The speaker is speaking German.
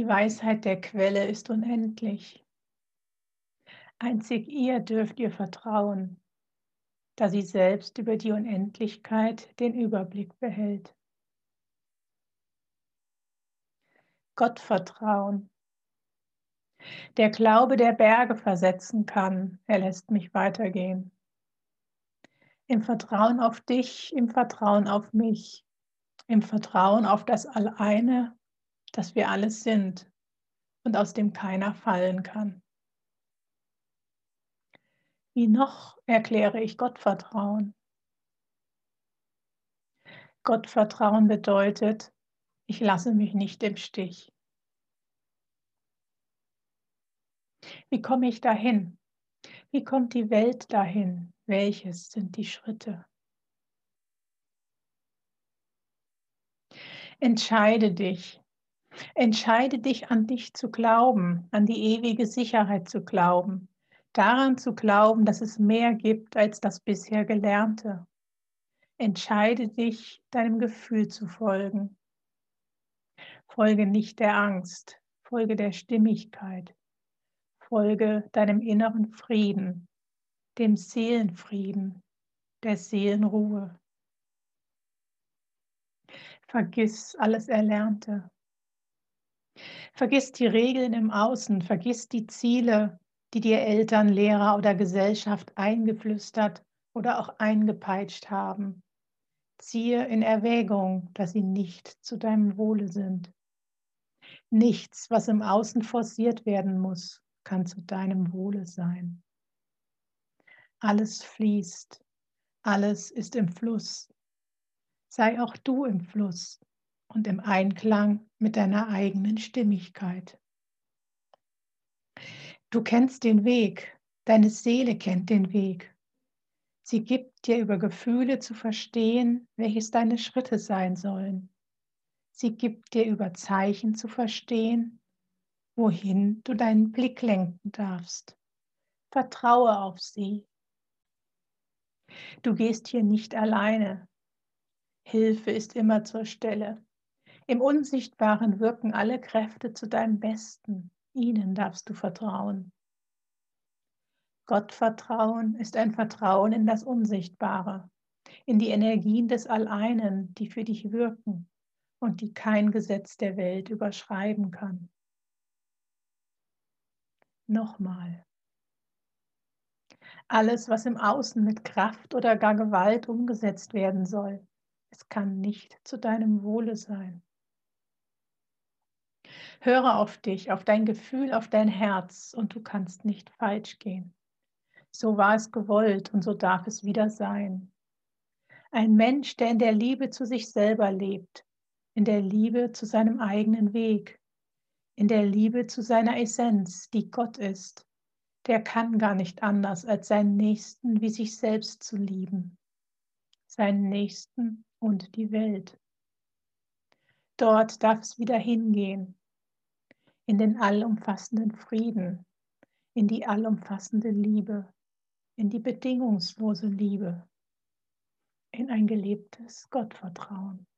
Die Weisheit der Quelle ist unendlich. Einzig ihr dürft ihr vertrauen, da sie selbst über die Unendlichkeit den Überblick behält. Gottvertrauen. Der Glaube, der Berge versetzen kann, er lässt mich weitergehen. Im Vertrauen auf dich, im Vertrauen auf mich, im Vertrauen auf das Alleine, das wir alles sind und aus dem keiner fallen kann. Wie noch erkläre ich Gottvertrauen? Gottvertrauen bedeutet, ich lasse mich nicht im Stich. Wie komme ich dahin? Wie kommt die Welt dahin? Welches sind die Schritte? Entscheide dich. Entscheide dich an dich zu glauben, an die ewige Sicherheit zu glauben, daran zu glauben, dass es mehr gibt als das bisher Gelernte. Entscheide dich, deinem Gefühl zu folgen. Folge nicht der Angst, folge der Stimmigkeit, folge deinem inneren Frieden, dem Seelenfrieden, der Seelenruhe. Vergiss alles Erlernte. Vergiss die Regeln im Außen, vergiss die Ziele, die dir Eltern, Lehrer oder Gesellschaft eingeflüstert oder auch eingepeitscht haben. Ziehe in Erwägung, dass sie nicht zu deinem Wohle sind. Nichts, was im Außen forciert werden muss, kann zu deinem Wohle sein. Alles fließt, alles ist im Fluss. Sei auch du im Fluss und im Einklang mit deiner eigenen Stimmigkeit. Du kennst den Weg, deine Seele kennt den Weg. Sie gibt dir über Gefühle zu verstehen, welches deine Schritte sein sollen. Sie gibt dir über Zeichen zu verstehen, wohin du deinen Blick lenken darfst. Vertraue auf sie. Du gehst hier nicht alleine. Hilfe ist immer zur Stelle. Im Unsichtbaren wirken alle Kräfte zu deinem Besten. Ihnen darfst du vertrauen. Gottvertrauen ist ein Vertrauen in das Unsichtbare, in die Energien des Alleinen, die für dich wirken und die kein Gesetz der Welt überschreiben kann. Nochmal. Alles, was im Außen mit Kraft oder gar Gewalt umgesetzt werden soll, es kann nicht zu deinem Wohle sein. Höre auf dich, auf dein Gefühl, auf dein Herz und du kannst nicht falsch gehen. So war es gewollt und so darf es wieder sein. Ein Mensch, der in der Liebe zu sich selber lebt, in der Liebe zu seinem eigenen Weg, in der Liebe zu seiner Essenz, die Gott ist, der kann gar nicht anders, als seinen Nächsten wie sich selbst zu lieben, seinen Nächsten und die Welt. Dort darf es wieder hingehen, in den allumfassenden Frieden, in die allumfassende Liebe, in die bedingungslose Liebe, in ein gelebtes Gottvertrauen.